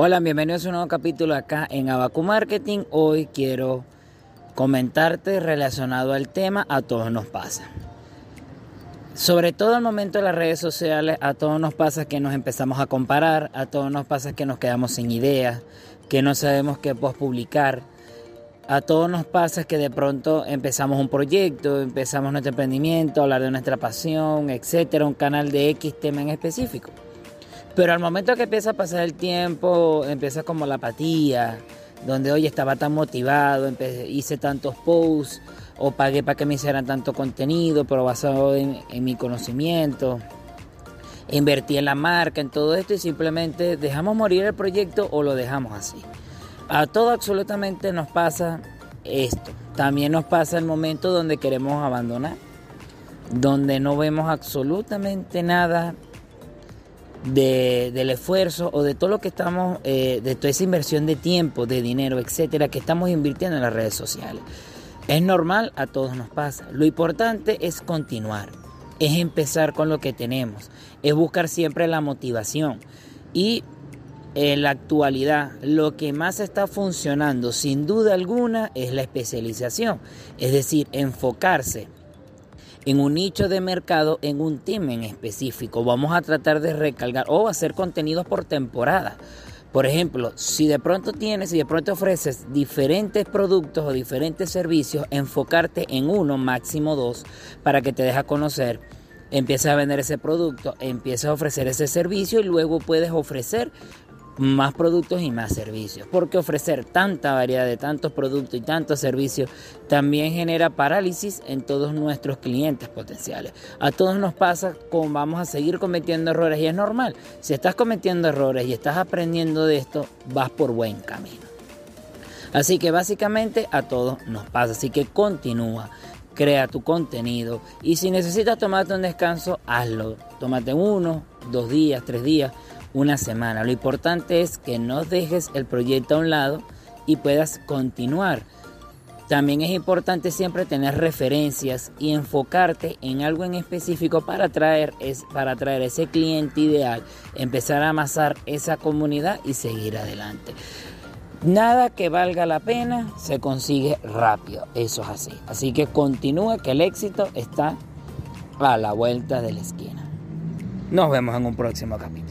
Hola, bienvenidos a un nuevo capítulo acá en Abacu Marketing. Hoy quiero comentarte relacionado al tema A todos nos pasa. Sobre todo al momento de las redes sociales, a todos nos pasa que nos empezamos a comparar, a todos nos pasa que nos quedamos sin ideas, que no sabemos qué publicar. A todos nos pasa que de pronto empezamos un proyecto, empezamos nuestro emprendimiento, hablar de nuestra pasión, etcétera, un canal de X tema en específico. Pero al momento que empieza a pasar el tiempo, empieza como la apatía, donde hoy estaba tan motivado, hice tantos posts o pagué para que me hicieran tanto contenido, pero basado en, en mi conocimiento. Invertí en la marca, en todo esto y simplemente dejamos morir el proyecto o lo dejamos así. A todo absolutamente nos pasa esto. También nos pasa el momento donde queremos abandonar, donde no vemos absolutamente nada del esfuerzo o de todo lo que estamos, eh, de toda esa inversión de tiempo, de dinero, etcétera, que estamos invirtiendo en las redes sociales. Es normal, a todos nos pasa. Lo importante es continuar, es empezar con lo que tenemos, es buscar siempre la motivación. Y en la actualidad, lo que más está funcionando, sin duda alguna, es la especialización, es decir, enfocarse en un nicho de mercado, en un tema en específico. Vamos a tratar de recargar o hacer contenidos por temporada. Por ejemplo, si de pronto tienes y de pronto ofreces diferentes productos o diferentes servicios, enfocarte en uno, máximo dos, para que te deje conocer, empiezas a vender ese producto, empiezas a ofrecer ese servicio y luego puedes ofrecer más productos y más servicios. Porque ofrecer tanta variedad de tantos productos y tantos servicios también genera parálisis en todos nuestros clientes potenciales. A todos nos pasa como vamos a seguir cometiendo errores y es normal. Si estás cometiendo errores y estás aprendiendo de esto, vas por buen camino. Así que básicamente a todos nos pasa. Así que continúa crea tu contenido y si necesitas tomarte un descanso, hazlo. Tómate uno, dos días, tres días una semana. Lo importante es que no dejes el proyecto a un lado y puedas continuar. También es importante siempre tener referencias y enfocarte en algo en específico para atraer, es, para atraer ese cliente ideal, empezar a amasar esa comunidad y seguir adelante. Nada que valga la pena se consigue rápido, eso es así. Así que continúa que el éxito está a la vuelta de la esquina. Nos vemos en un próximo capítulo.